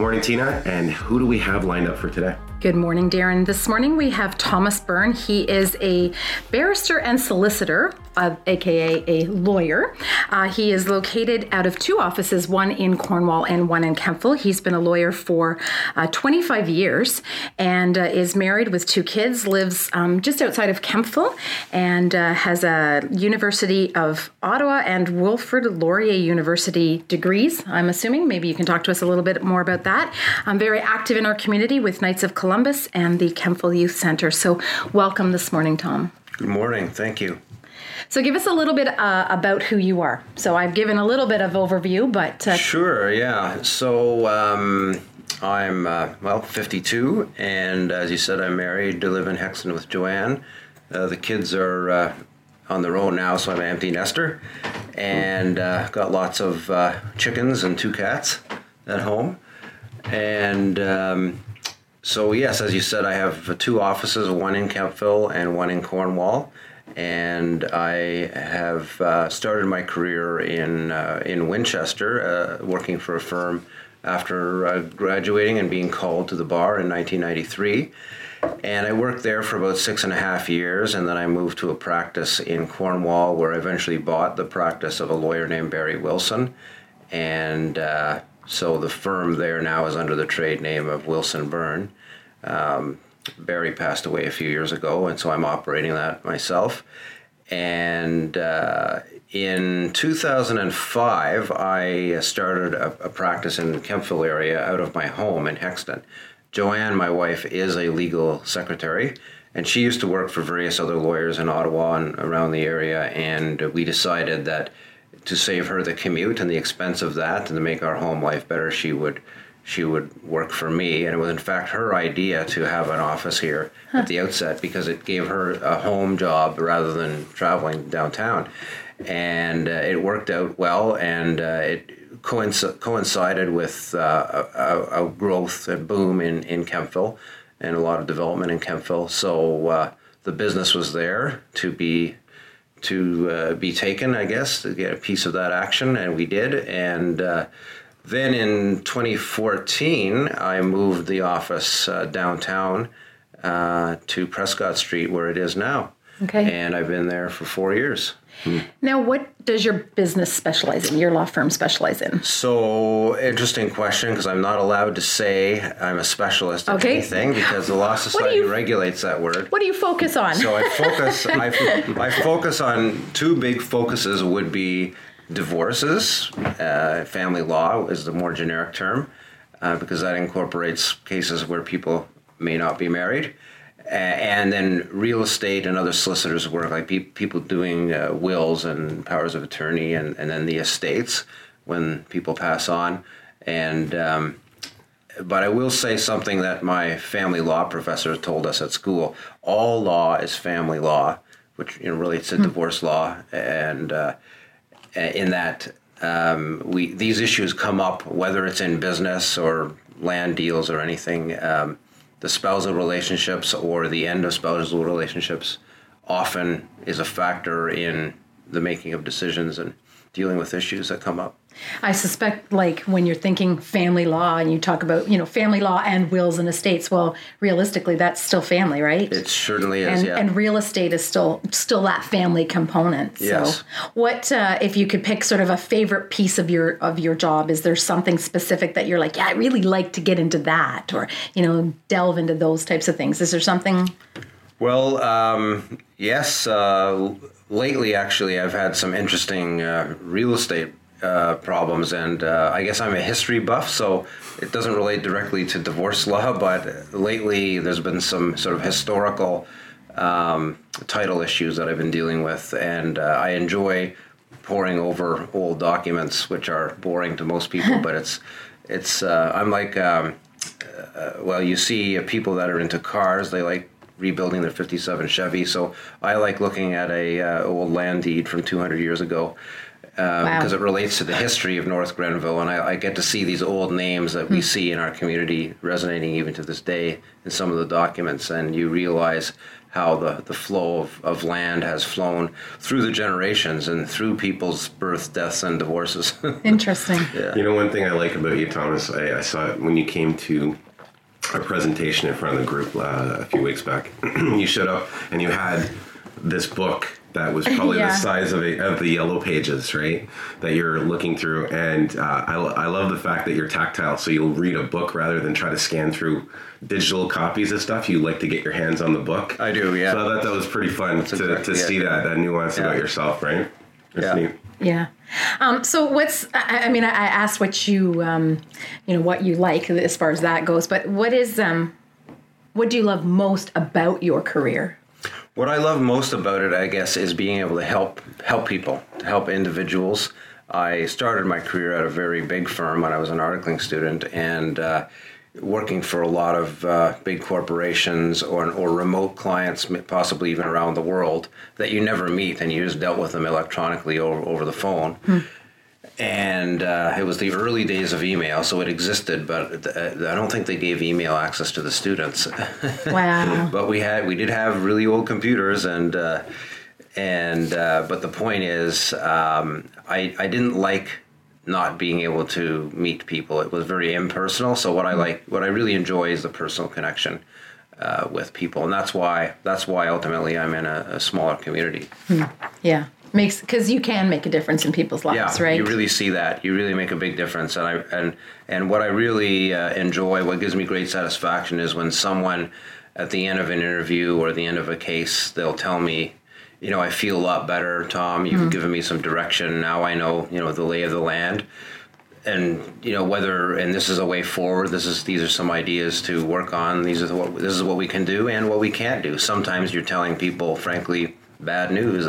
Morning, Tina. And who do we have lined up for today? Good morning, Darren. This morning we have Thomas Byrne. He is a barrister and solicitor, uh, aka a lawyer. Uh, he is located out of two offices, one in Cornwall and one in Kemptville. He's been a lawyer for uh, 25 years and uh, is married with two kids, lives um, just outside of Kemptville, and uh, has a University of Ottawa and Wilfrid Laurier University degrees. I'm assuming. Maybe you can talk to us a little bit more about that. I'm very active in our community with Knights of Columbus and the Kemptville Youth Center. So, welcome this morning, Tom. Good morning. Thank you. So, give us a little bit uh, about who you are. So, I've given a little bit of overview, but uh, sure, yeah. So, um, I'm uh, well 52, and as you said, I'm married to live in Heckston with Joanne. Uh, the kids are uh, on their own now, so I'm an empty nester, and uh, got lots of chickens and two cats at home, and. Um, so yes, as you said, I have two offices, one in Kemptville and one in Cornwall, and I have uh, started my career in uh, in Winchester, uh, working for a firm after uh, graduating and being called to the bar in 1993. And I worked there for about six and a half years, and then I moved to a practice in Cornwall, where I eventually bought the practice of a lawyer named Barry Wilson, and uh, so the firm there now is under the trade name of Wilson Byrne. Um, Barry passed away a few years ago, and so I'm operating that myself. And uh, in 2005, I started a, a, practice in the Kemptville area out of my home in Heckston. Joanne, my wife, is a legal secretary, and she used to work for various other lawyers in Ottawa and around the area. And we decided that to save her the commute and the expense of that, and to make our home life better, she would she would work for me. And it was, in fact, her idea to have an office here huh. at the outset because it gave her a home job rather than traveling downtown. And uh, it worked out well, and uh, it coinc- coincided with uh, a, a, growth, a boom in, in Kemptville, and a lot of development in Kemptville. So uh, the business was there to be to uh, be taken, I guess, to get a piece of that action, and we did. And uh, then in 2014, I moved the office uh, downtown uh, to Prescott Street, where it is now. Okay. And I've been there for four years. Hmm. Now, what does your business specialize in? Your law firm specialize in? So, interesting question because I'm not allowed to say I'm a specialist in okay. anything because the Law Society you, regulates that word. What do you focus on? So, I focus. I, I focus on two big focuses. Would be divorces. Uh, family law is the more generic term uh, because that incorporates cases where people may not be married. and then real estate and other solicitors work, like pe- people doing uh, wills and powers of attorney, and, and then the estates when people pass on. And um, but I will say something that my family law professor told us at school: all law is family law, which you know really it's a mm-hmm. divorce law, and uh, in that um, we these issues come up whether it's in business or land deals or anything. Um, the spousal relationships or the end of spousal relationships often is a factor in the making of decisions and dealing with issues that come up. I suspect, like when you're thinking family law and you talk about, you know, family law and wills and estates. Well, realistically, that's still family, right? It certainly is. And, yeah. and real estate is still still that family component. Yes. So, what uh, if you could pick sort of a favorite piece of your of your job? Is there something specific that you're like, yeah, I really like to get into that, or you know, delve into those types of things? Is there something? Well, um, yes. Uh, lately, actually, I've had some interesting uh, real estate uh, problems, and uh, I guess I'm a history buff, so it doesn't relate directly to divorce law. But lately, there's been some sort of historical um, title issues that I've been dealing with, and uh, I enjoy poring over old documents, which are boring to most people. but it's it's uh, I'm like um, uh, well, you see people that are into cars, they like rebuilding their 57 Chevy. So I like looking at a uh, old land deed from 200 years ago because it relates to the history of North Grenville, and I, I get to see these old names that we see in our community resonating even to this day in some of the documents, and you realize how the, the flow of, of land has flown through the generations and through people's births, deaths, and divorces. Interesting. You know, one thing I like about you, Thomas, I, I saw it when you came to a presentation in front of the group uh, a few weeks back. you showed up and you had this book that was probably Yeah. the size of, a, of the yellow pages, right? That you're looking through. And uh, I, I love the fact that you're tactile, so you'll read a book rather than try to scan through digital copies of stuff. You like to get your hands on the book. I do, yeah. So I thought that was pretty fun to, exactly to it. see that, that nuance Yeah. about yourself, right? That's Yeah. neat. Yeah. Um, so what's I, I mean I, I asked what you um, you know what you like as far as that goes, but what is um, what do you love most about your career? What I love most about it, I guess, is being able to help help people, help individuals. I started my career at a very big firm when I was an articling student, and uh, working for a lot of uh, big corporations or or remote clients, possibly even around the world, that you never meet, and you just dealt with them electronically over over the phone. And uh, it was the early days of email, so it existed, but uh, I don't think they gave email access to the students. Wow. but we had we did have really old computers and uh, and uh, but the point is um, I I didn't like not being able to meet people. It was very impersonal. So what I like what I really enjoy is the personal connection uh, with people, and that's why that's why ultimately I'm in a, a smaller community. yeah. Makes because you can make a difference in people's lives, Yeah, right? you really see that. You really make a big difference, and I and and what I really uh, enjoy, what gives me great satisfaction, is when someone at the end of an interview or the end of a case, they'll tell me, you know, I feel a lot better, Tom. You've given me some direction. Now I know, you know, the lay of the land, and you know whether and this is a way forward. This is these are some ideas to work on. These are the, what this is what we can do and what we can't do. Sometimes you're telling people, frankly. Bad news.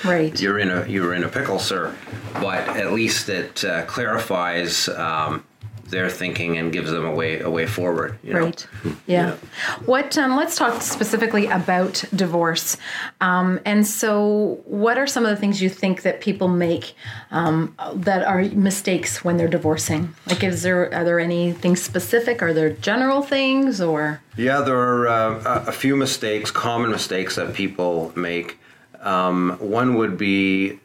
Right. You're in a you're in a pickle, sir. But at least it uh, clarifies um, their thinking and gives them a way a way forward. You know? Right. Yeah. What? Um, let's talk specifically about divorce. Um, and so, what are some of the things you think that people make um, that are mistakes when they're divorcing? Like, is there are there anything specific? Are there general things or? Yeah, there are uh, a a few mistakes, common mistakes that people make. Um, one would be,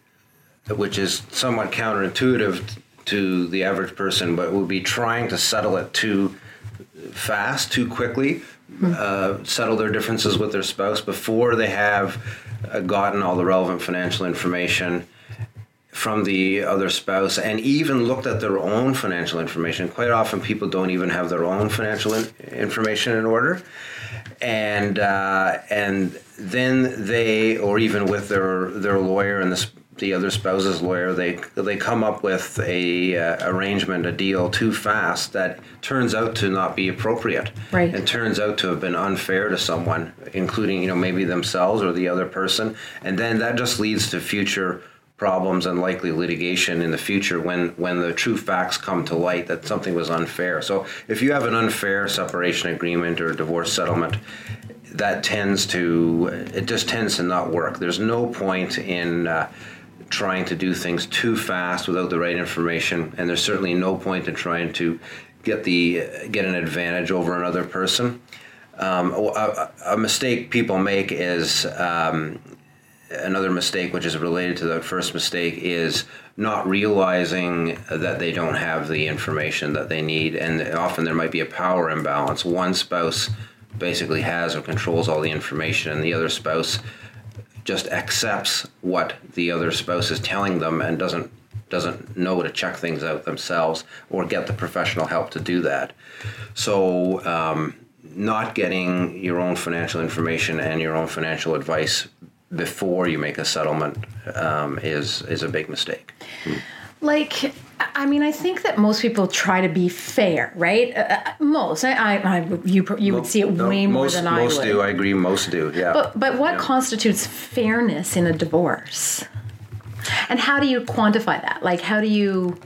which is somewhat counterintuitive t- to the average person, but would be trying to settle it too fast, too quickly, uh, settle their differences with their spouse before they have uh, gotten all the relevant financial information from the other spouse and even looked at their own financial information. Quite often, people don't even have their own financial in- information in order, and uh, and then they, or even with their their lawyer and the, the other spouse's lawyer, they they come up with a uh, arrangement, a deal too fast that turns out to not be appropriate, Right. and turns out to have been unfair to someone, including you know maybe themselves or the other person, and then that just leads to future problems and likely litigation in the future when when the true facts come to light that something was unfair. So if you have an unfair separation agreement or divorce settlement, that tends to it just tends to not work. There's no point in uh, trying to do things too fast without the right information, and there's certainly no point in trying to get the get an advantage over another person. Um, a, a mistake people make is um, another mistake, which is related to the first mistake, is not realizing that they don't have the information that they need, and often there might be a power imbalance. One spouse basically has or controls all the information, and the other spouse just accepts what the other spouse is telling them and doesn't doesn't know to check things out themselves or get the professional help to do that. So, um, not getting your own financial information and your own financial advice before you make a settlement um, is is a big mistake. Like, I mean, I think that most people try to be fair, right? Uh, uh, most, I, I, I you, you would see it No, way more most, than I would. most do. I agree. Most do. Yeah. But but what constitutes fairness in a divorce? And how do you quantify that? Like how do you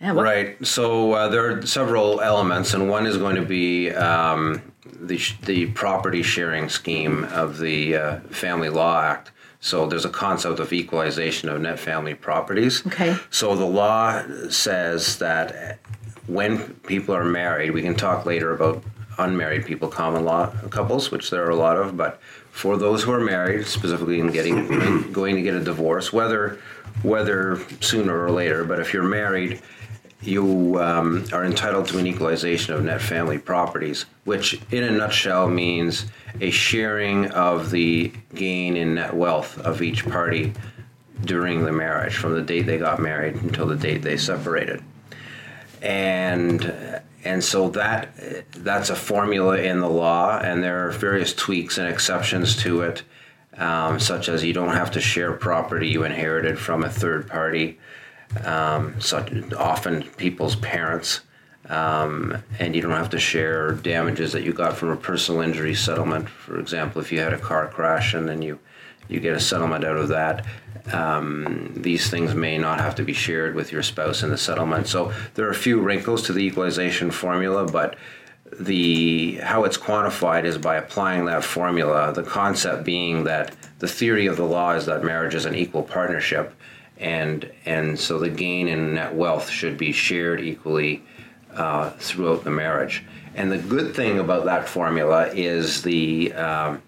yeah, Right. So uh, there are several elements, and one is going to be um, the the property sharing scheme of the uh, Family Law Act. So there's a concept of equalization of net family properties. Okay. So the law says that when people are married, we can talk later about unmarried people, common law couples, which there are a lot of, but for those who are married, specifically in getting going to get a divorce, whether whether sooner or later, but if you're married, you um, are entitled to an equalization of net family properties, which in a nutshell means a sharing of the gain in net wealth of each party during the marriage, from the date they got married until the date they separated. And and so that that's a formula in the law, and there are various tweaks and exceptions to it, um, such as you don't have to share property you inherited from a third party um, such often people's parents, um, and you don't have to share damages that you got from a personal injury settlement. For example, if you had a car crash and then you you get a settlement out of that. Um, these things may not have to be shared with your spouse in the settlement. So there are a few wrinkles to the equalization formula, but the how it's quantified is by applying that formula. The concept being that the theory of the law is that marriage is an equal partnership, and and so the gain in net wealth should be shared equally uh, throughout the marriage. And the good thing about that formula is the um,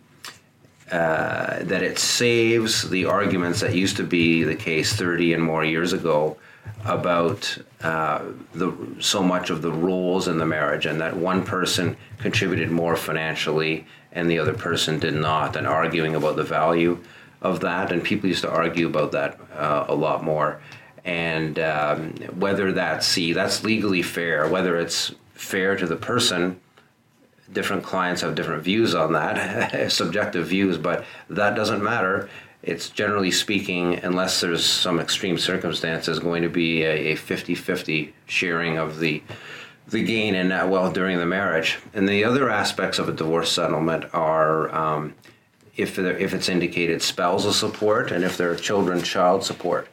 uh, that it saves the arguments that used to be the case 30 and more years ago about uh, the so much of the roles in the marriage and that one person contributed more financially and the other person did not and arguing about the value of that, and people used to argue about that uh, a lot more. And um, whether that's see that's legally fair, whether it's fair to the person, different clients have different views on that, subjective views, but that doesn't matter. It's generally speaking, unless there's some extreme circumstances, going to be a, a 50-50 sharing of the the gain in net wealth during the marriage. And the other aspects of a divorce settlement are um, if if it's indicated spousal support and if there are children child support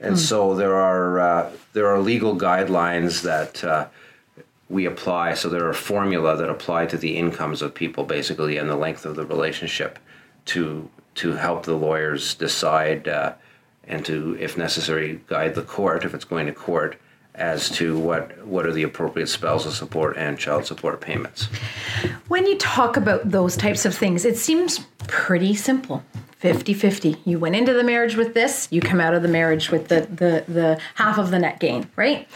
and mm. so there are uh, there are legal guidelines that uh, we apply so there are formula that apply to the incomes of people basically and the length of the relationship to to help the lawyers decide uh, and to if necessary guide the court if it's going to court as to what what are the appropriate spousal support and child support payments. When you talk about those types of things, it seems pretty simple. 50-50. You went into the marriage with this, you come out of the marriage with the the the half of the net gain, right?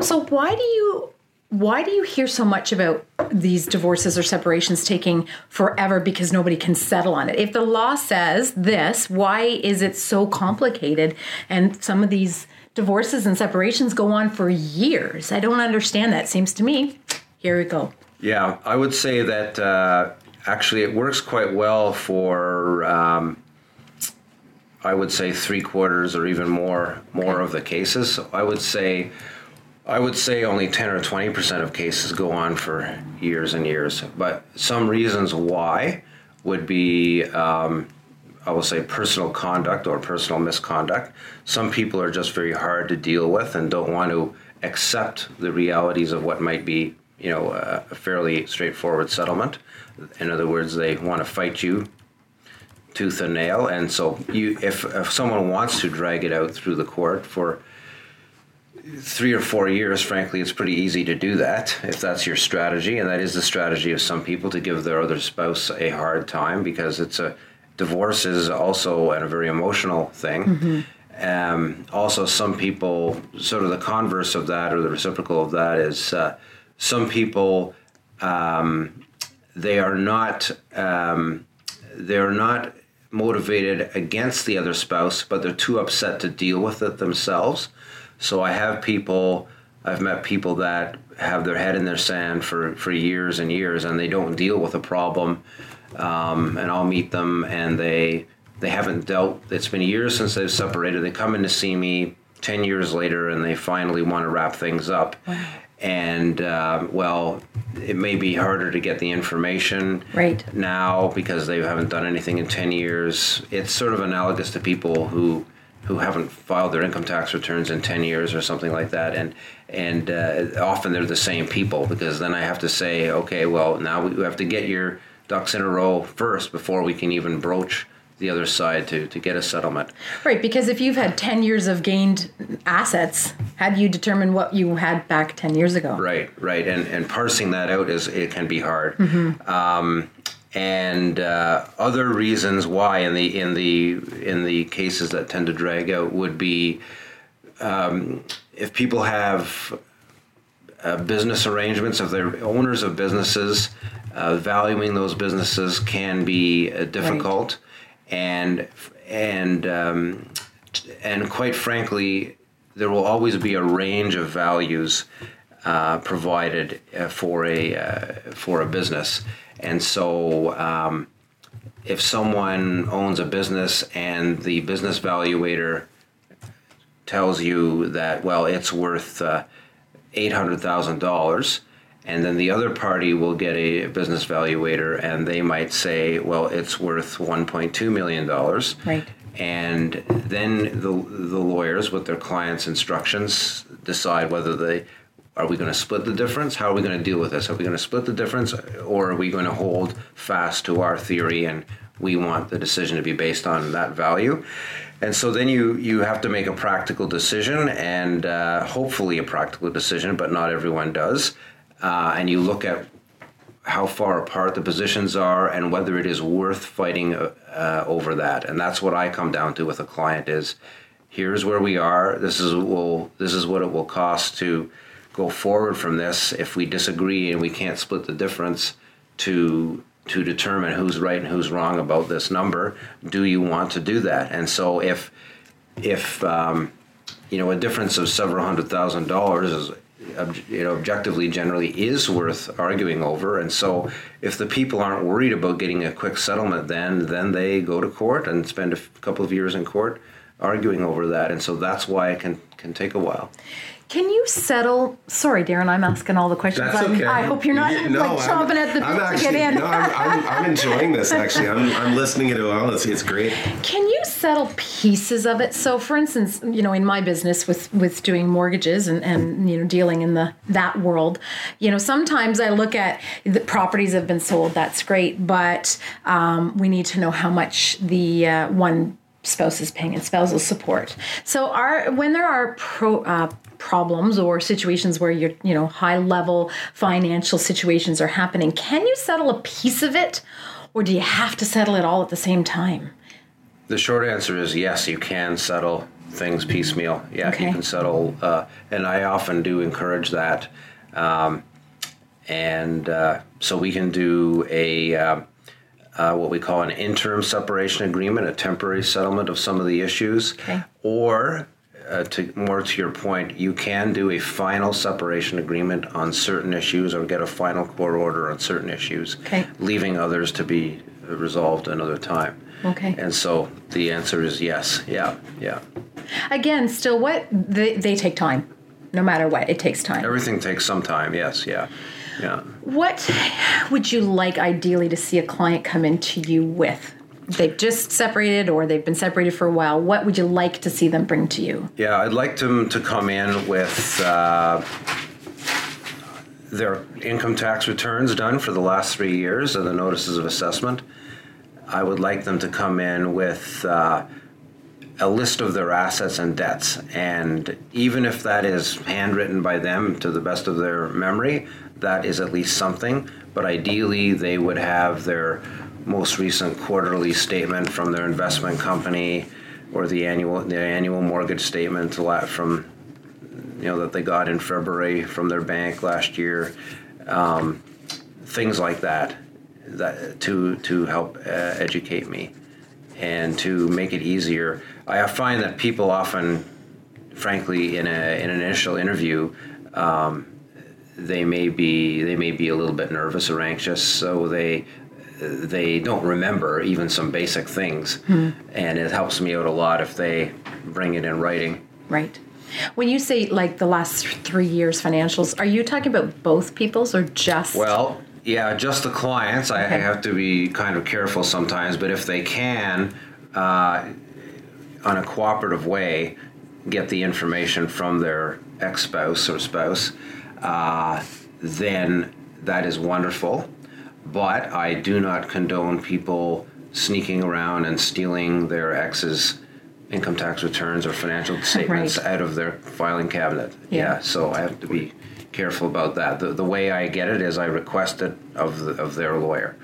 So why do you why do you hear so much about these divorces or separations taking forever because nobody can settle on it? If the law says this, why is it so complicated and some of these divorces and separations go on for years. I don't understand that. Seems to me, here we go. Yeah, I would say that uh, actually it works quite well for. Um, I would say three quarters or even more more of the cases. I would say I would say only 10 or 20 percent of cases go on for years and years. But some reasons why would be um, I will say personal conduct or personal misconduct. Some people are just very hard to deal with and don't want to accept the realities of what might be, you know, a, fairly straightforward settlement. In other words, they want to fight you tooth and nail, and so you, if if someone wants to drag it out through the court for three or four years, frankly, it's pretty easy to do that if that's your strategy, and that is the strategy of some people to give their other spouse a hard time because it's a divorce is also a very emotional thing. Mm-hmm. Um, also, some people, sort of the converse of that or the reciprocal of that is uh, some people, um, they are not, um, they're not motivated against the other spouse, but they're too upset to deal with it themselves. So I have people, I've met people that have their head in their sand for, for years and years and they don't deal with a problem um, and I'll meet them, and they they haven't dealt. It's been years since they've separated. They come in to see me ten years later, and they finally want to wrap things up. Wow. And uh, well, it may be harder to get the information right now because they haven't done anything in ten years. It's sort of analogous to people who who haven't filed their income tax returns in 10 years or something like that and and uh, often they're the same people because then I have to say okay well now we have to get your ducks in a row first before we can even broach the the other side to to get a settlement. Right, because if you've had 10 years of gained assets, how do you determine what you had back 10 years ago? Right, right, and and parsing that out is it can be hard. Um, and uh, other reasons why in the in the in the cases that tend to drag out would be um, if people have uh, business arrangements, if they're owners of businesses, uh, valuing those businesses can be uh, difficult, and and um, and quite frankly, there will always be a range of values uh, provided uh, for a uh, for a business, and so. Um, if someone owns a business and the business valuator tells you that well it's worth uh, $800,000 and then the other party will get a business valuator and they might say well it's worth 1.2 million dollars Right. and then the the lawyers with their clients instructions decide whether they are we going to split the difference? How are we going to deal with this? Are we going to split the difference or are we going to hold fast to our theory and we want the decision to be based on that value? And so then you you have to make a practical decision and uh, hopefully a practical decision but not everyone does. Uh, and you look at how far apart the positions are and whether it is worth fighting uh, over that. And that's what i come down to with a client is here's where we are. This is will this is what it will cost to go forward from this. If we disagree and we can't split the difference to to determine who's right and who's wrong about this number do you want to do that? And so if if um, you know a difference of several hundred thousand dollars is you know objectively generally is worth arguing over. And so if the people aren't worried about getting a quick settlement then then they go to court and spend a couple of years in court arguing over that. And so that's why it can can take a while Can you settle? Sorry, Darren, I'm asking all the questions. That's I'm- okay. I hope you're not Yeah, no, like I'm- chomping at the I'm bit to get in. No, I'm, I'm, I'm enjoying this actually. I'm, I'm listening to it all. It's, it's great. Can you settle pieces of it? So, for instance, you know, in my business with with doing mortgages and and you know dealing in the that world, you know, sometimes I look at the properties have been sold. That's great, but um, we need to know how much the uh, one spouse is paying in spousal support. So, are when there are pro. Uh, problems or situations where you're you know high level financial situations are happening can you settle a piece of it or do you have to settle it all at the same time The short answer is yes, you can settle things piecemeal. Yeah, Okay. you can settle, uh, and I often do encourage that. Um, and uh, so we can do a uh, uh, what we call an interim separation agreement, a temporary settlement of some of the issues, Okay. or uh, to more to your point, you can do a final separation agreement on certain issues, or get a final court order on certain issues, Okay. leaving others to be resolved another time. Okay. And so the answer is yes. Yeah. Yeah. again still what they, they take time no matter what it takes time Everything takes some time. Yes. Yeah. Yeah. what would you like ideally to see a client come into you with they've just separated or they've been separated for a while what would you like to see them bring to you Yeah. I'd like them to come in with uh, their income tax returns done for the last three years and the notices of assessment. I would like them to come in with uh, a list of their assets and debts. And even if that is handwritten by them to the best of their memory, that is at least something. But ideally, they would have their most recent quarterly statement from their investment company or the annual the annual mortgage statement from you know that they got in February from their bank last year, um, things like that, that to to help uh, educate me and to make it easier. I find that people often, frankly, in a in an initial interview, um, they may be they may be a little bit nervous or anxious, so they they don't remember even some basic things, and it helps me out a lot if they bring it in writing. right when you say like the last three years financials are you talking about both people's or just Well, yeah, just the clients. I, I have to be kind of careful sometimes, but if they can, uh, on a cooperative way, get the information from their ex spouse or spouse, uh, then that is wonderful. But I do not condone people sneaking around and stealing their ex's income tax returns or financial statements Right. out of their filing cabinet. Yeah. so I have to be careful about that. The, the way I get it is I request it of the, of their lawyer.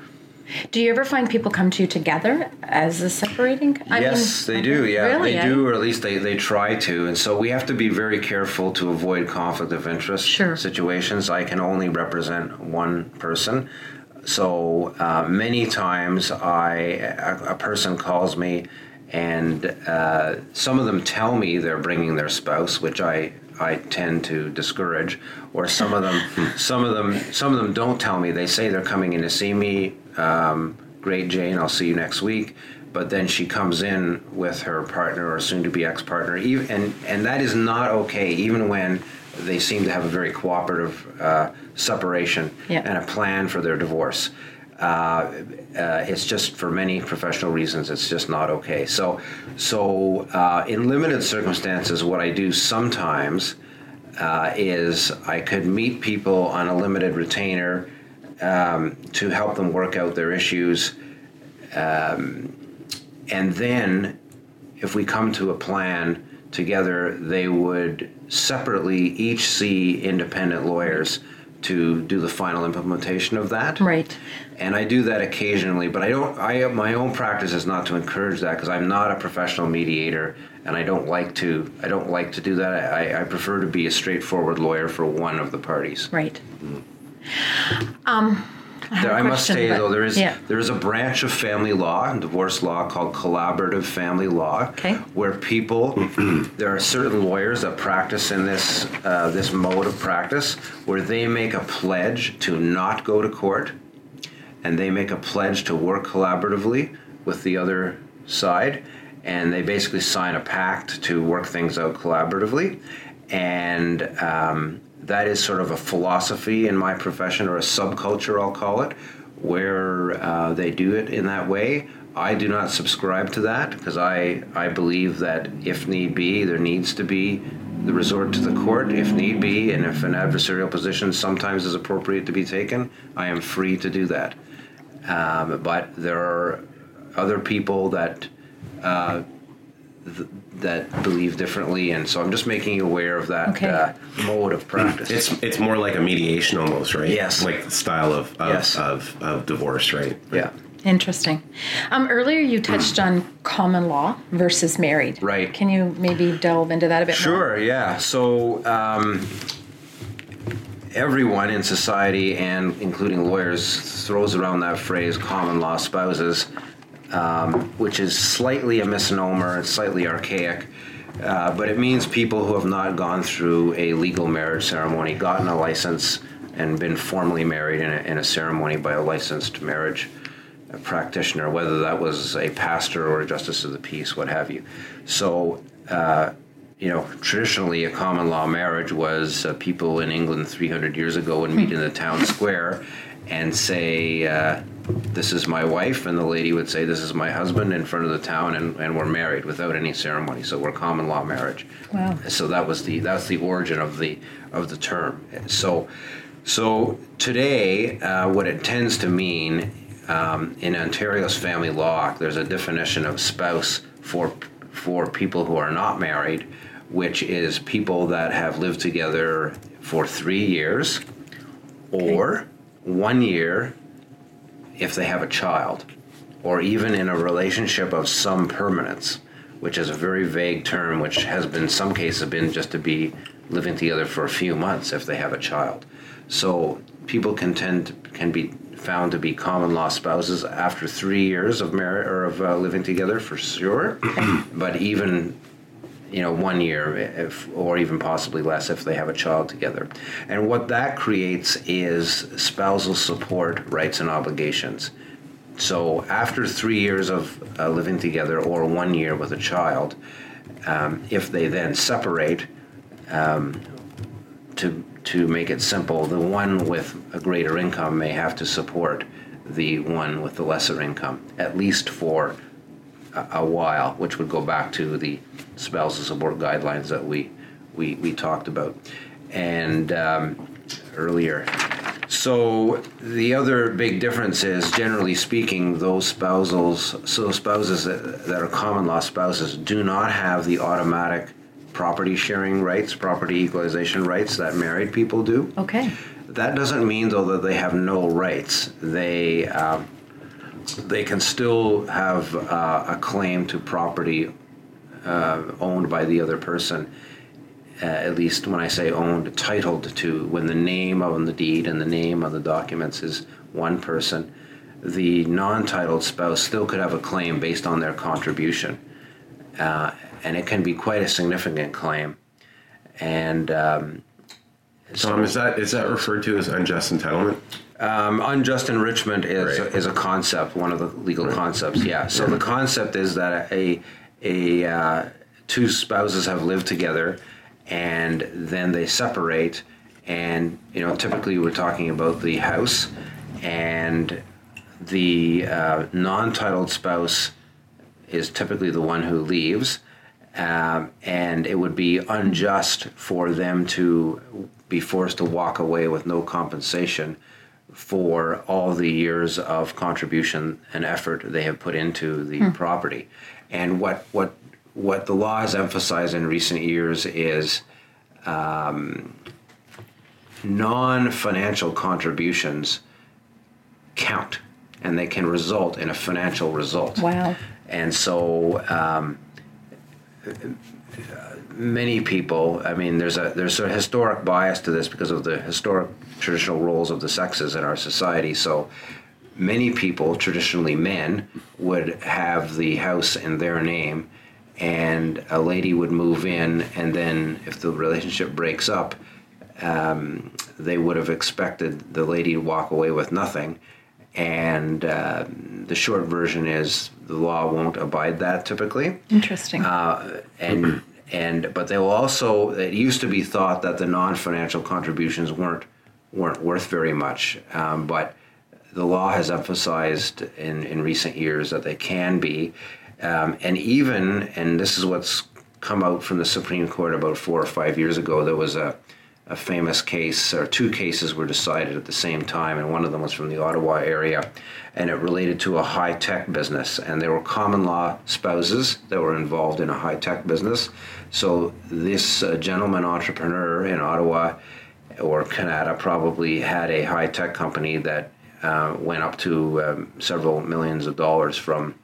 Do you ever find people come to you together as a separating? I yes, mean, they do. Yeah, really, they do, or at least they, they try to. And so we have to be very careful to avoid conflict of interest Sure. situations. I can only represent one person. So uh, many times, I a, a person calls me, and uh, some of them tell me they're bringing their spouse, which I I tend to discourage. Or some of them, some of them, some of them don't tell me. They say they're coming in to see me. Um, Great Jane, I'll see you next week. But then she comes in with her partner or soon-to-be ex-partner, even, and and that is not okay. Even when they seem to have a very cooperative uh, separation Yeah. and a plan for their divorce. Uh, uh, it's just for many professional reasons, it's just not okay. So, so uh, in limited circumstances, what I do sometimes uh, is I could meet people on a limited retainer um, to help them work out their issues, um, and then if we come to a plan together, they would separately each see independent lawyers to do the final implementation of that. Right. And I do that occasionally, but I don't. I my own practice is not to encourage that because I'm not a professional mediator, and I don't like to. I don't like to do that. I, I prefer to be a straightforward lawyer for one of the parties. Right. Um, I, have There, a I must say but- though, there is yeah. there is a branch of family law, and divorce law, called collaborative family law, Okay. where people there are certain lawyers that practice in this uh, this mode of practice where they make a pledge to not go to court, and they make a pledge to work collaboratively with the other side, and they basically sign a pact to work things out collaboratively, and um, that is sort of a philosophy in my profession or a subculture, I'll call it, where uh, they do it in that way. I do not subscribe to that because I, I believe that if need be, there needs to be the resort to the court if need be, and if an adversarial position sometimes is appropriate to be taken, I am free to do that. Um, but there are other people that uh, th- that believe differently, and so I'm just making you aware of that Okay. uh, mode of practice. It's it's more like a mediation almost, right? Yes. Like the style of of, Yes. of, of divorce, right? yeah. Interesting. Um, earlier, you touched on common law versus married. Right. Can you maybe delve into that a bit more? Sure, yeah. So um, everyone in society, and including lawyers, throws around that phrase common law spouses, um, which is slightly a misnomer and slightly archaic. Uh, but it means people who have not gone through a legal marriage ceremony, gotten a license, and been formally married in a, in a ceremony by a licensed marriage practitioner, whether that was a pastor or a justice of the peace, what have you. So, uh, you know, traditionally a common law marriage was uh, people in England 300 years ago would meet in the town square and say, uh, This is my wife, and the lady would say, This is my husband in front of the town, and, and we're married without any ceremony. So we're common law marriage. Wow. So that was the that's the origin of the of the term. So so today, uh, what it tends to mean um, in Ontario's family law, there's a definition of spouse for for people who are not married, which is people that have lived together for three years, or one year if they have a child, or even in a relationship of some permanence, which is a very vague term, which has been some cases been just to be living together for a few months if they have a child. So people can tend can be found to be common law spouses after three years of marriage or of uh, living together for sure, but even you know one year if or even possibly less if they have a child together. And what that creates is spousal support rights and obligations. So after three years of uh, living together or one year with a child um, if they then separate um, to to make it simple the one with a greater income may have to support the one with the lesser income at least for a, a while, which would go back to the spousal support guidelines that we we, we talked about and um, earlier. So the other big difference is, generally speaking, those spousals, so spouses that, that are common law spouses, do not have the automatic property sharing rights, property equalization rights that married people do. Okay. That doesn't mean though that they have no rights. They um, they can still have uh, a claim to property uh, owned by the other person. Uh, at least when I say owned, titled to, when the name on the deed and the name on the documents is one person, the non-titled spouse still could have a claim based on their contribution, uh, and it can be quite a significant claim. And um, Tom, is that is that referred to as unjust entitlement? Um, unjust enrichment is Right. is a concept, one of the legal concepts. Yeah. So the concept is that a a uh, two spouses have lived together, and then they separate, and you know typically we're talking about the house, and the uh, non-titled spouse is typically the one who leaves, um, and it would be unjust for them to be forced to walk away with no compensation for all the years of contribution and effort they have put into the property. And what what what the law has emphasized in recent years is um, non-financial contributions count, and they can result in a financial result. Wow. And so um, many people, I mean, there's a there's a historic bias to this because of the historic traditional roles of the sexes in our society. So many people, traditionally men, would have the house in their name, and a lady would move in, and then if the relationship breaks up, um, they would have expected the lady to walk away with nothing. And uh, the short version is the law won't abide that typically Interesting. uh, and and but they will also it used to be thought that the non-financial contributions weren't weren't worth very much um, but the law has emphasized in, in recent years that they can be um, and even and this is what's come out from the Supreme Court about four or five years ago there was a a famous case, or two cases were decided at the same time, and one of them was from the Ottawa area, and it related to a high tech business. And there were common law spouses that were involved in a high tech business. So this uh, gentleman entrepreneur in Ottawa or Canada probably had a high tech company that uh, went up to um, several millions of dollars from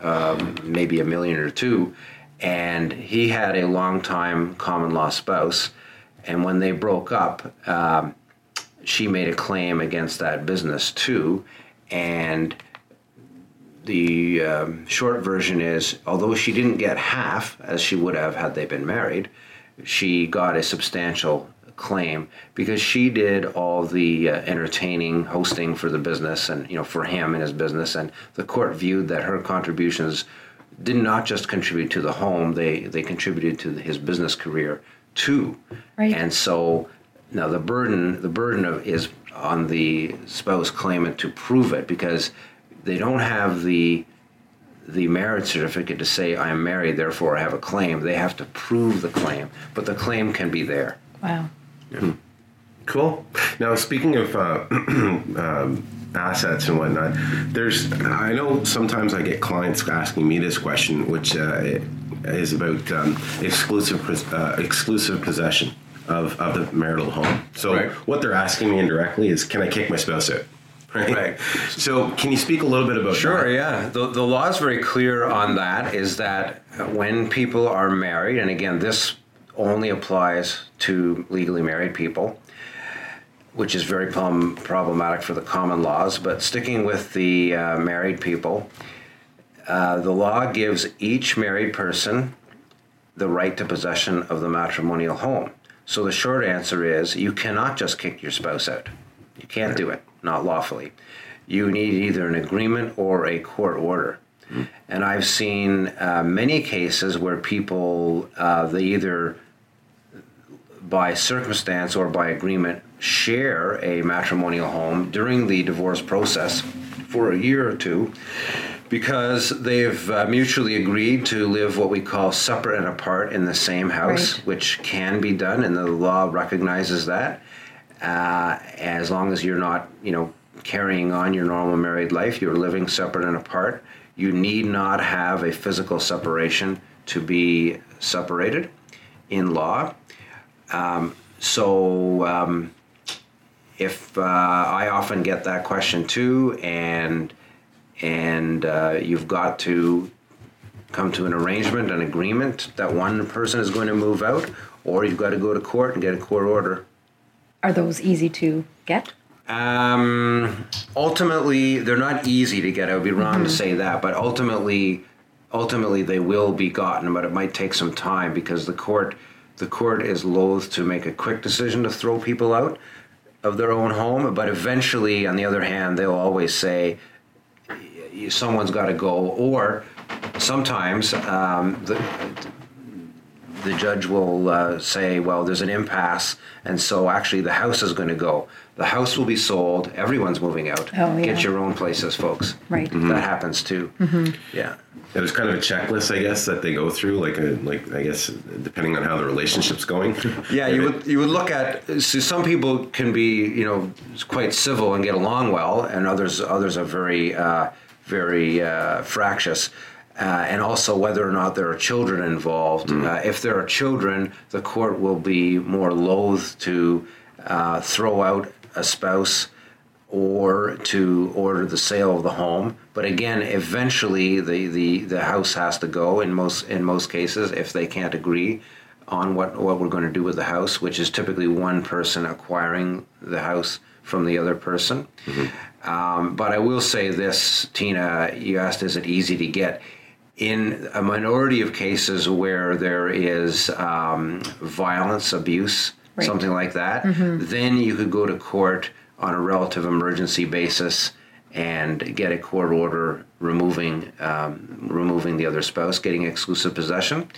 um, maybe a million or two. And he had a long-time common law spouse. And when they broke up, um, she made a claim against that business too. And the um, short version is although she didn't get half, as she would have had they been married, she got a substantial claim because she did all the uh, entertaining hosting for the business and you know for him and his business and the court viewed that her contributions did not just contribute to the home they they contributed to his business career too Right. and so now the burden the burden of is on the spouse claimant to prove it because they don't have the the marriage certificate to say I'm married, therefore I have a claim. They have to prove the claim, but the claim can be there. wow. Cool. Now, speaking of uh, um, assets and whatnot, there's I know sometimes I get clients asking me this question, which uh, is about um, exclusive uh, exclusive possession of, of the marital home. So Right. what they're asking me indirectly is, can I kick my spouse out? Right. Right. So can you speak a little bit about Sure, that? yeah. The, the law is very clear on that is that when people are married, and again, this only applies to legally married people, which is very problem, problematic for the common laws, but sticking with the uh, married people, uh, the law gives each married person the right to possession of the matrimonial home. So the short answer is you cannot just kick your spouse out. You can't do it, not lawfully. You need either an agreement or a court order. And I've seen uh, many cases where people, uh, they either by circumstance or by agreement share a matrimonial home during the divorce process for a year or two because they've uh, mutually agreed to live what we call separate and apart in the same house, Right. which can be done, and the law recognizes that. uh, as long as you're not, you know, carrying on your normal married life, you're living separate and apart. You need not have a physical separation to be separated in law. Um, so, um, if uh, I often get that question too, and and uh, you've got to come to an arrangement, an agreement that one person is going to move out, or you've got to go to court and get a court order. Are those easy to get? Um, ultimately, they're not easy to get. I would be wrong to say that, but ultimately, ultimately they will be gotten. But it might take some time because the court, the court is loath to make a quick decision to throw people out of their own home. But eventually, on the other hand, they'll always say someone's got to go, or sometimes um, the the judge will uh, say, well, there's an impasse, and so actually the house is going to go. The house will be sold. Everyone's moving out. Oh, yeah. Get your own places, folks. Right. That happens too. Yeah. There's kind of a checklist, I guess, that they go through, like a, like I guess depending on how the relationship's going. Yeah, you would you would look at so some people can be you know quite civil and get along well, and others others are very uh, very uh, fractious. Uh, and also whether or not there are children involved. Uh, if there are children, the court will be more loath to uh, throw out a spouse or to order the sale of the home. But again, eventually the, the, the house has to go in most in most cases if they can't agree on what, what we're going to do with the house, which is typically one person acquiring the house from the other person. Um, but I will say this, Tina, you asked, is it easy to get? In a minority of cases where there is um, violence, abuse, Right. something like that, then you could go to court on a relative emergency basis and get a court order removing um, removing the other spouse, getting exclusive possession.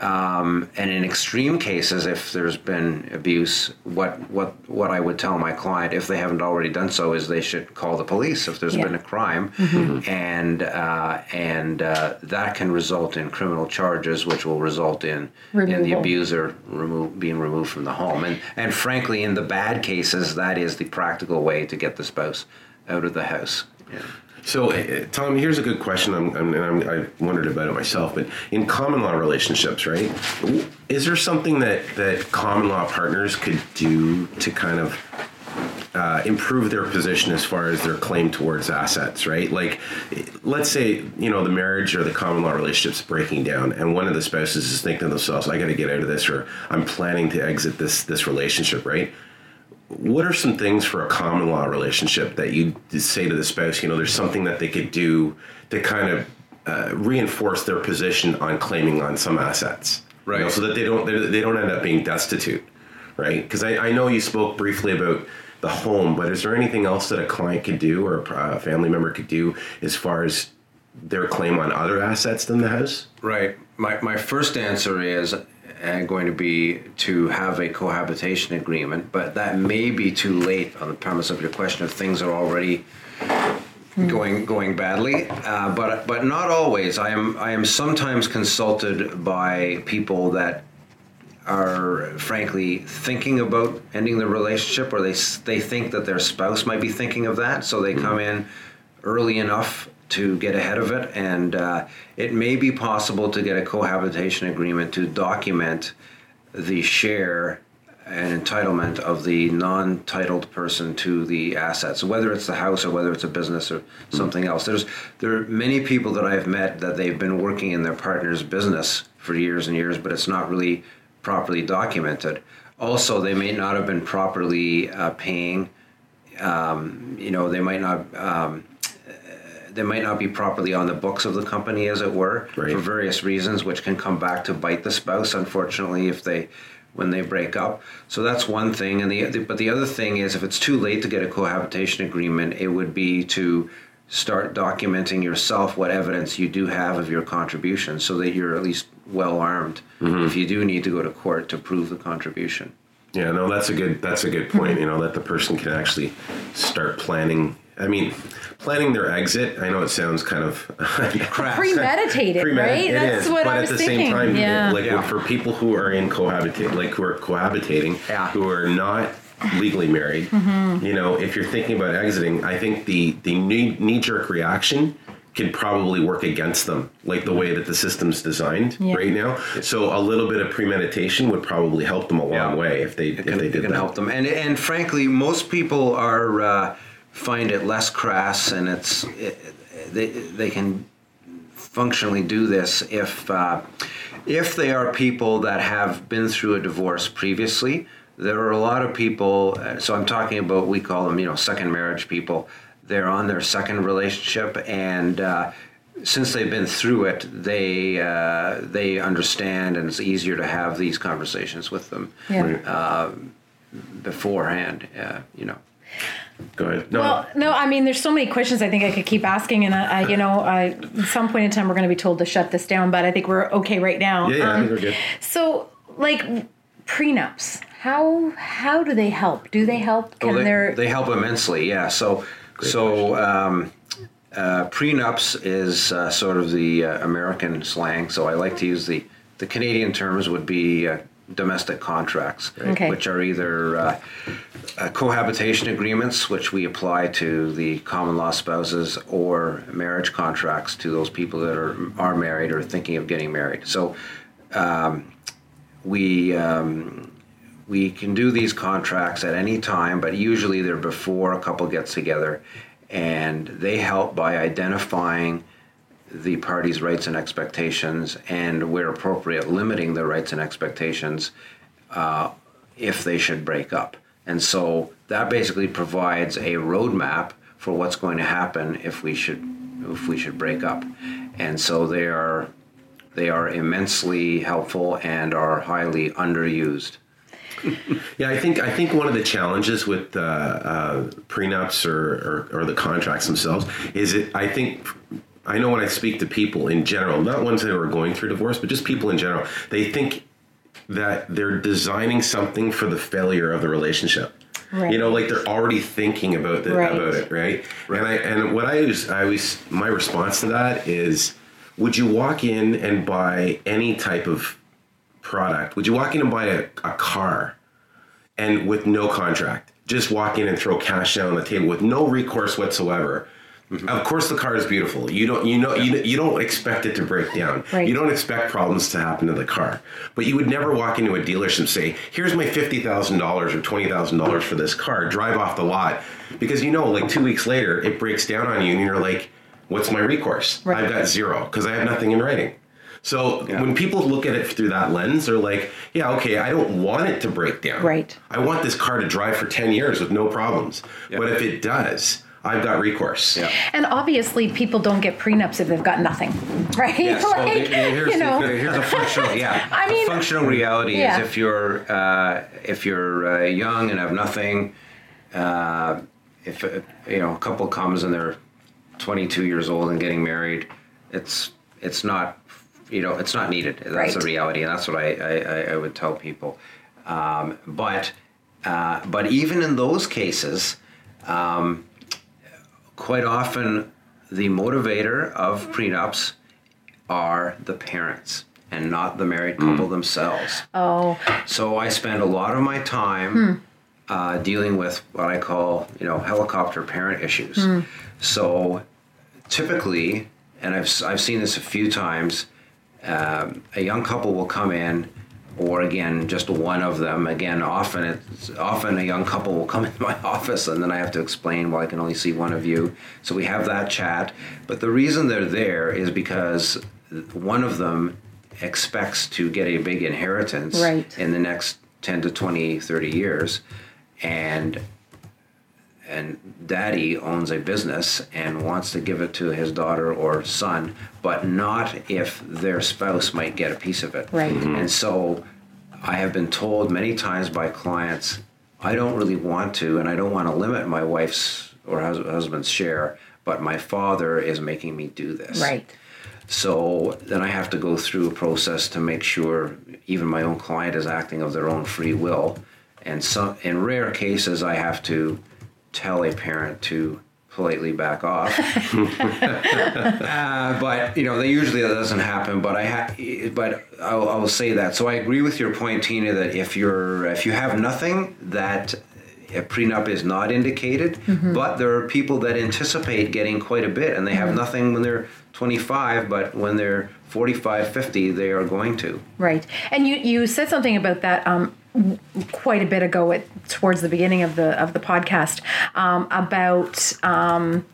Um, and in extreme cases, if there's been abuse, what what what I would tell my client, if they haven't already done so, is they should call the police if there's Yeah. been a crime, and uh, and uh, that can result in criminal charges, which will result in in the abuser remove, being removed from the home. And and frankly, in the bad cases, that is the practical way to get the spouse out of the house. Yeah. So, uh, Tom, here's a good question. I'm, I'm, and I'm, I wondered about it myself, but in common law relationships, right? Is there something that that common law partners could do to kind of uh, improve their position as far as their claim towards assets, right? Like, let's say you know the marriage or the common law relationship's breaking down, and one of the spouses is thinking to themselves, "I got to get out of this," or "I'm planning to exit this this relationship," right? What are some things for a common law relationship that you say to the spouse you know there's something that they could do to kind of uh, reinforce their position on claiming on some assets you know, Right. so that they don't they don't end up being destitute right because I, I know you spoke briefly about the home but is there anything else that a client could do or a family member could do as far as their claim on other assets than the house Right. My, my first answer is Uh, going to be to have a cohabitation agreement, but that may be too late on the premise of your question if things are already hmm. going going badly. Uh, but but not always. I am I am sometimes consulted by people that are frankly thinking about ending the relationship or they they think that their spouse might be thinking of that so they hmm. come in early enough to get ahead of it and uh, it may be possible to get a cohabitation agreement to document the share and entitlement of the non-titled person to the assets whether it's the house or whether it's a business or something else there's there are many people that I've met that they've been working in their partner's business for years and years but it's not really properly documented. Also, they may not have been properly uh, paying. Um, you know, they might not. Um, they might not be properly on the books of the company, as it were, Right. for various reasons, which can come back to bite the spouse. Unfortunately, if they when they break up. So that's one thing. And the but the other thing is, if it's too late to get a cohabitation agreement, it would be to start documenting yourself what evidence you do have of your contribution, so that you're at least well armed mm-hmm. if you do need to go to court to prove the contribution. Yeah, no, that's a good that's a good point. You know that the person can actually start planning. I mean, planning their exit. I know it sounds kind of Crass. Premeditated, Premed- right? it That's is, what but I was at the thinking. same time, yeah. like Yeah. for people who are in cohabitate, like who are cohabitating, Yeah. who are not legally married, Mm-hmm. you know, if you're thinking about exiting, I think the the knee jerk reaction can probably work against them, like the way that the system's designed Yeah. right now. So a little bit of premeditation would probably help them a long Yeah. way if they it if can, they it did can that. help them. And and frankly, most people are uh, find it less crass, and it's it, they they can functionally do this if uh, if they are people that have been through a divorce previously. There are a lot of people. uh, So I'm talking about we call them you know second marriage people. They're on their second relationship and. Uh, since they've been through it, they uh, they understand, and it's easier to have these conversations with them Yeah. beforehand. Uh, you know, Go ahead. No, Well, no, I mean, there's so many questions I think I could keep asking, and I, I you know, I, at some point in time we're going to be told to shut this down, but I think we're okay right now. yeah, yeah, I Um, think we're good. So, like prenups, how how do they help? Do they help? Can Oh, they, there? they help immensely. Yeah. So so um, uh, prenups is uh, sort of the uh, American slang. So I like to use the the Canadian terms would be. Domestic contracts Okay. which are either uh, uh, cohabitation agreements which we apply to the common law spouses or marriage contracts to those people that are are married or thinking of getting married so we um, we can do these contracts at any time, but usually they're before a couple gets together, and they help by identifying the parties' rights and expectations, and where appropriate, limiting their rights and expectations uh, if they should break up. And so that basically provides a roadmap for what's going to happen if we should if we should break up. And so they are they are immensely helpful and are highly underused. Yeah, I think I think one of the challenges with uh, uh, prenups or, or or the contracts themselves is it. I think I know when I speak to people in general, not ones that are going through divorce, but just people in general, they think that they're designing something for the failure of the relationship. Right. You know, like they're already thinking about the, Right. about it, right? And I and what I always I always my response to that is, would you walk in and buy any type of product? Would you walk in and buy a, a car and with no contract? Just walk in and throw cash down on the table with no recourse whatsoever. Mm-hmm. Of course, the car is beautiful. You don't, you know, you, you don't expect it to break down. Right. You don't expect problems to happen to the car. But you would never walk into a dealership and say, "Here's my fifty thousand dollars or twenty thousand dollars for this car." Drive off the lot because you know, like two weeks later, it breaks down on you, and you're like, "What's my recourse? Right. I've got zero because I have nothing in writing." So Yeah. when people look at it through that lens, they're like, "Yeah, okay, I don't want it to break down. Right. I want this car to drive for ten years with no problems. Yeah. But if it does, I've got recourse." Yeah. and obviously, people don't get prenups if they've got nothing, right? Yes. like, here- here's, you know, here's a functional, yeah. I mean- a functional reality Yeah. is if you're uh, if you're uh, young and have nothing, uh, if uh, you know a couple comes and they're 22 years old and getting married, it's it's not you know it's not needed. That's Right. the reality, and that's what I I, I- I would tell people. Um, but uh, but even in those cases, um, quite often the motivator of prenups are the parents and not the married couple themselves. oh, So I spend a lot of my time uh, dealing with what I call, you know, helicopter parent issues. So typically, and I've I've seen this a few times, um, a young couple will come in, or again, just one of them. Again, often it's often a young couple will come into my office, and then I have to explain why I can only see one of you. So we have that chat. But the reason they're there is because one of them expects to get a big inheritance Right. in the next 10 to 20 30 years and and daddy owns a business and wants to give it to his daughter or son but not if their spouse might get a piece of it Right. Mm-hmm. and so i have been told many times by clients i don't really want to and i don't want to limit my wife's or hus- husband's share but my father is making me do this right. so then I have to go through a process to make sure even my own client is acting of their own free will. And some, in rare cases, I have to tell a parent to politely back off. uh, but you know, they usually that doesn't happen. But I ha- but I'll, I will say that. So I agree with your point, Tina, that if you're if you have nothing, that a prenup is not indicated, but there are people that anticipate getting quite a bit and they have nothing when they're 25, but when they're 45, 50, they are going to. Right. And you, you said something about that um, quite a bit ago at, towards the beginning of the of the podcast um, about um,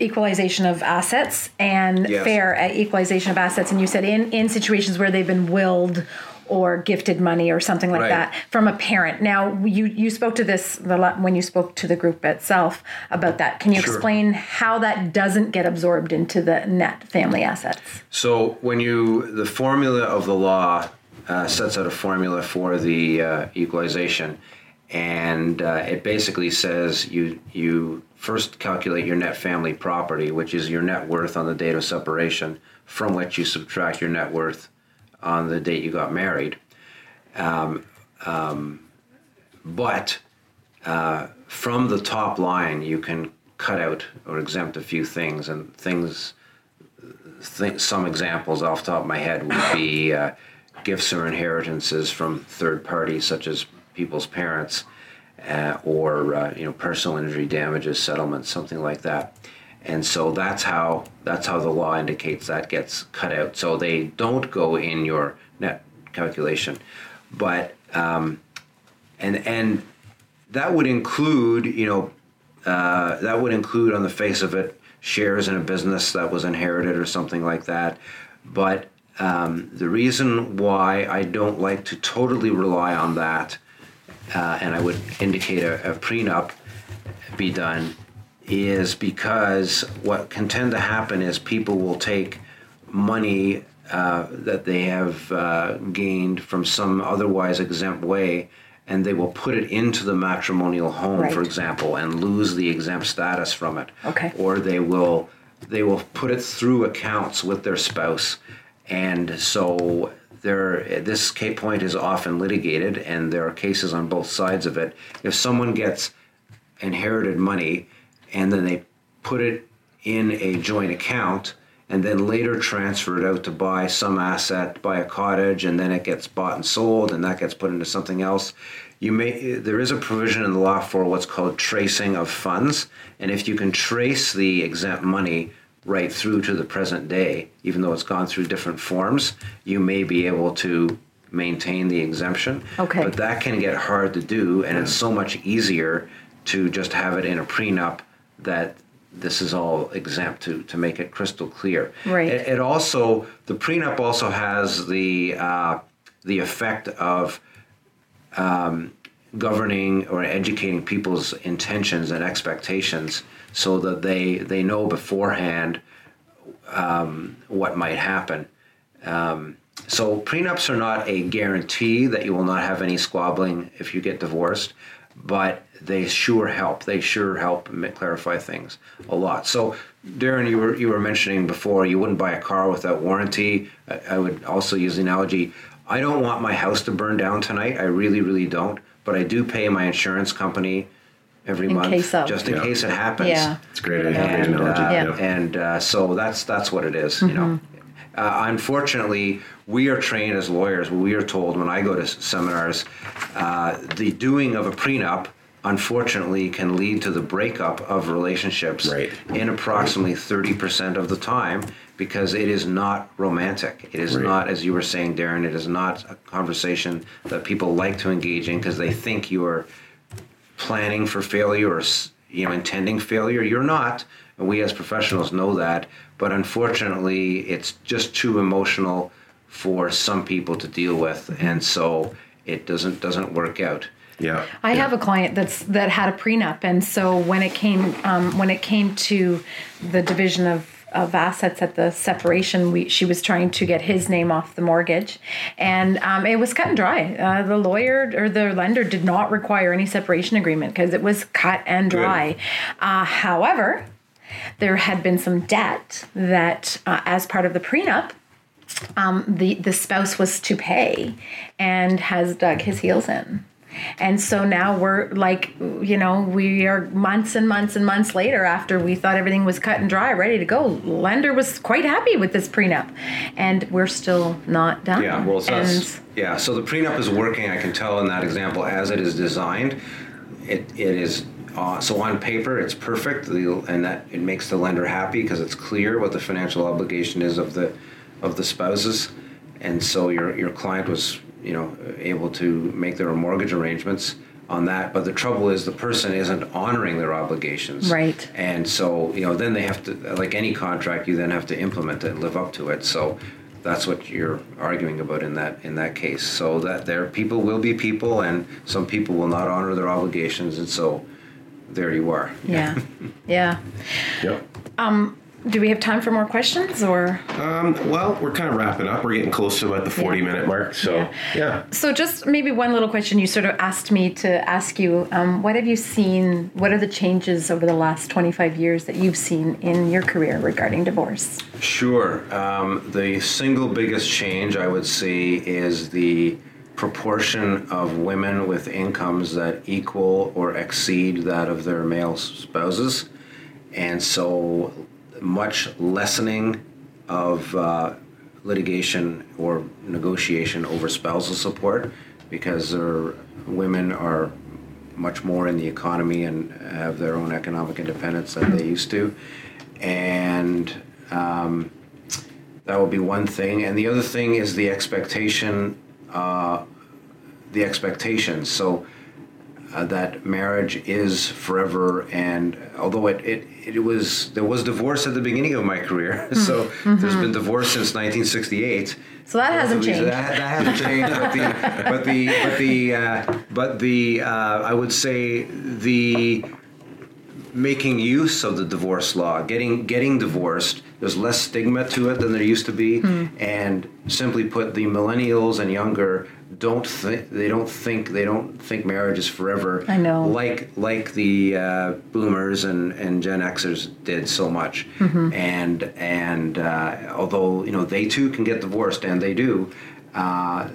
equalization of assets and Yes. fair uh, equalization of assets. And you said in, in situations where they've been willed or gifted money or something like Right. that from a parent. Now, you, you spoke to this the, when you spoke to the group itself about that. Can you Sure. explain how that doesn't get absorbed into the net family assets? So when you the formula of the law uh, sets out a formula for the uh, equalization, and uh, it basically says you you first calculate your net family property, which is your net worth on the date of separation, from which you subtract your net worth on the date you got married. Um, um, but uh, from the top line, you can cut out or exempt a few things, and things think some examples off top of my head would be uh, gifts or inheritances from third parties, such as people's parents, uh, or uh, you know personal injury damages settlements, something like that. And so that's how that's how the law indicates that gets cut out. So they don't go in your net calculation, but um, and and that would include you know uh, that would include on the face of it shares in a business that was inherited or something like that. But um, the reason why I don't like to totally rely on that, uh, and I would indicate a, a prenup be done, is because what can tend to happen is people will take money uh, that they have uh, gained from some otherwise exempt way and they will put it into the matrimonial home, for example, and lose the exempt status from it. Okay. Or they will they will put it through accounts with their spouse, and so there. This ca- point is often litigated, and there are cases on both sides of it. If someone gets inherited money and then they put it in a joint account and then later transfer it out to buy some asset, buy a cottage, and then it gets bought and sold, and that gets put into something else. You may there is a provision in the law for what's called tracing of funds, and if you can trace the exempt money right through to the present day, even though it's gone through different forms, you may be able to maintain the exemption. Okay. But that can get hard to do, and it's so much easier to just have it in a prenup that this is all exempt to, to make it crystal clear. Right. It, it also the prenup also has the uh, the effect of um, governing or educating people's intentions and expectations so that they they know beforehand um, what might happen. Um, so prenups are not a guarantee that you will not have any squabbling if you get divorced, but they sure help. They sure help clarify things a lot. So, Darren, you were you were mentioning before you wouldn't buy a car without warranty. I, I would also use the analogy. I don't want my house to burn down tonight. I really, really don't. But I do pay my insurance company every In month case of. just in Yeah. case it happens. Yeah. It's a great, great And, analogy. uh, Yep. and uh, so that's that's what it is, you know. Uh, unfortunately, we are trained as lawyers. We are told when I go to seminars, uh, the doing of a prenup, unfortunately, can lead to the breakup of relationships Right. in approximately thirty percent of the time because it is not romantic. It is Right. not, as you were saying, Darren. It is not a conversation that people like to engage in because they think you are planning for failure or you know intending failure you're not and we as professionals know that but unfortunately it's just too emotional for some people to deal with and so it doesn't doesn't work out yeah. I yeah. have a client that's that had a prenup, and so when it came um, when it came to the division of of assets at the separation, we she was trying to get his name off the mortgage, and um, it was cut and dry. Uh, the lawyer or the lender did not require any separation agreement because it was cut and dry. Uh, however, there had been some debt that, uh, as part of the prenup, um, the the spouse was to pay, and has dug his heels in. And so now we're like, you know, we are months and months and months later after we thought everything was cut and dry, ready to go. Lender was quite happy with this prenup, and we're still not done. yeah well so yeah so the prenup is working i can tell in that example as it is designed it, it is uh, so on paper it's perfect, the- and that it makes the lender happy because it's clear what the financial obligation is of the of the spouses, and so your your client was you know able to make their own mortgage arrangements on that. But the trouble is the person isn't honoring their obligations, Right. And so you know then they have to like any contract, you then have to implement it and live up to it. So that's what you're arguing about in that in that case. So that there people will be people, and some people will not honor their obligations, and so there you are. Yeah. Yeah. Yep. Um, Do we have time for more questions or? Um, well, we're kind of wrapping up. We're getting close to about the 40 Yeah. minute mark. So, Yeah. yeah. So, just maybe one little question you sort of asked me to ask you. Um, what have you seen? What are the changes over the last 25 years that you've seen in your career regarding divorce? Sure. Um, the single biggest change I would see is the proportion of women with incomes that equal or exceed that of their male spouses. And so much lessening of uh, litigation or negotiation over spousal support because women are much more in the economy and have their own economic independence than they used to. And um, that will be one thing. And the other thing is the expectation, uh, the expectations. So uh, that marriage is forever. And although it, it, it was, there was divorce at the beginning of my career. so there's been divorce since 1968. So that hasn't So changed. That, that hasn't changed, but the, but the, but the, uh, but the, uh, I would say the making use of the divorce law, getting getting divorced. There's less stigma to it than there used to be, Hmm. and simply put, the millennials and younger don't think they don't think they don't think marriage is forever. I know. like like the uh, boomers and, and Gen Xers did so much, Mm-hmm. and and uh, although you know they too can get divorced and they do, uh,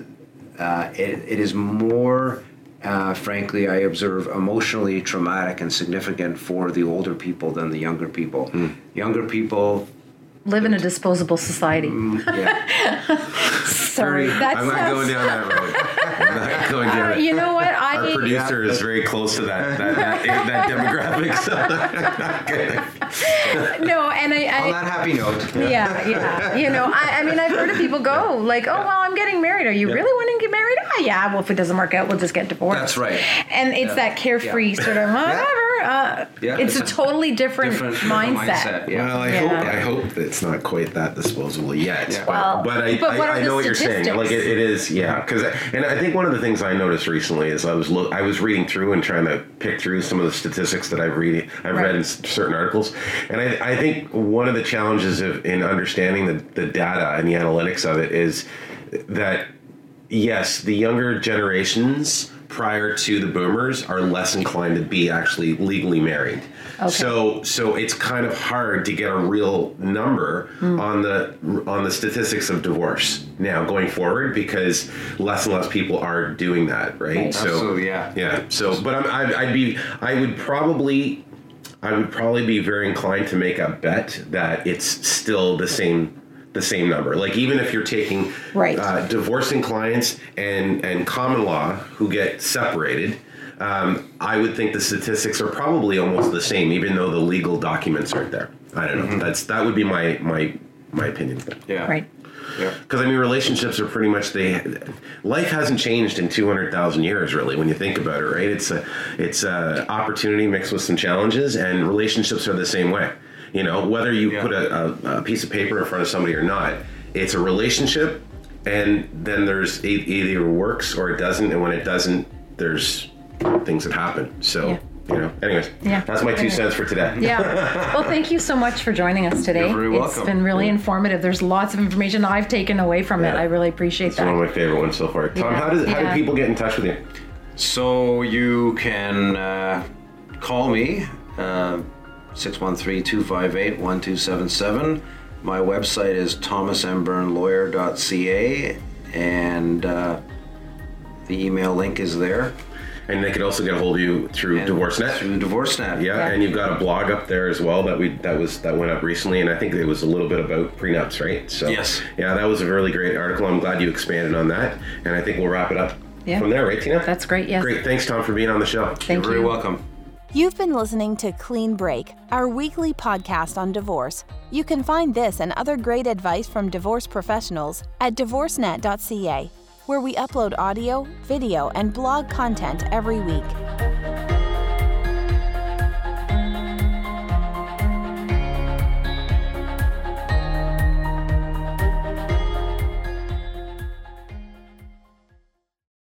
uh, it, it is more. Uh, frankly, I observe emotionally traumatic and significant for the older people than the younger people. Hmm. Younger people, Live in a disposable society. Mm, yeah, Sorry, very- that I'm not sounds- going down that road. I'm not going down it. You know what? Our I producer is very close to that that, that, that demographic. So no, and I, I on that happy note, yeah, yeah. You know, I, I mean, I've heard of people go like, "Oh, well, I'm getting married. Are you really wanting to get married? Oh, yeah. Well, if it doesn't work out, we'll just get divorced." That's right. And it's Yeah. that carefree Yeah. sort of whatever. Uh, Yeah, it's, a it's a totally different, different mindset. Yeah. Well, I Yeah. hope I hope it's not quite that disposable yet. Yeah. But, Well, but I, but what I, are I the know what you're saying. statistics? Like it, it is, yeah. Because and I think one of the things I noticed recently is I was look, I was reading through and trying to pick through some of the statistics that I've read I've Right. read in certain articles, and I, I think one of the challenges of in understanding the, the data and the analytics of it is that yes, the younger generations prior to the boomers are less inclined to be actually legally married. Okay. So so it's kind of hard to get a real number hmm. on the on the statistics of divorce now going forward because less and less people are doing that, right? Right. So Absolutely, yeah. yeah. So, but I'm, I'd, I'd be, I would probably, I would probably be very inclined to make a bet that it's still the same, the same number. Like even if you're taking Right. uh, divorcing clients and and common law who get separated. Um, I would think the statistics are probably almost the same, even though the legal documents aren't there. I don't know. That's that would be my my my opinion. Yeah. Right. Yeah. Because I mean, relationships are pretty much they. Life hasn't changed in two hundred thousand years, really, when you think about it. Right? It's a it's a opportunity mixed with some challenges, and relationships are the same way. You know, whether you Yeah. put a, a, a piece of paper in front of somebody or not, it's a relationship, and then there's e- either works or it doesn't, and when it doesn't, there's things that happen. So. Yeah. You know, anyways, Yeah. that's my two cents for today. Yeah. Well, thank you so much for joining us today. You're very It's welcome. been really informative. There's lots of information I've taken away from it. I really appreciate It's one of my favorite ones so far. Tom, Yeah. how does how Yeah. do people get in touch with you? So you can uh, call me, uh, 613-258-1277. My website is thomasmburnlawyer.ca and uh, the email link is there. And they could also get a hold of you through And DivorceNet. Through DivorceNet. yeah, Yeah. and you've got a blog up there as well that we that was that went up recently, and I think it was a little bit about prenups, right? So Yes. yeah, that was a really great article. I'm glad you expanded on that, and I think we'll wrap it up Yeah. from there, right, Tina? That's great. Yes. Great. Thanks, Tom, for being on the show. Thank You're very you. welcome. You've been listening to Clean Break, our weekly podcast on divorce. You can find this and other great advice from divorce professionals at divorcenet.ca, where we upload audio, video, and blog content every week.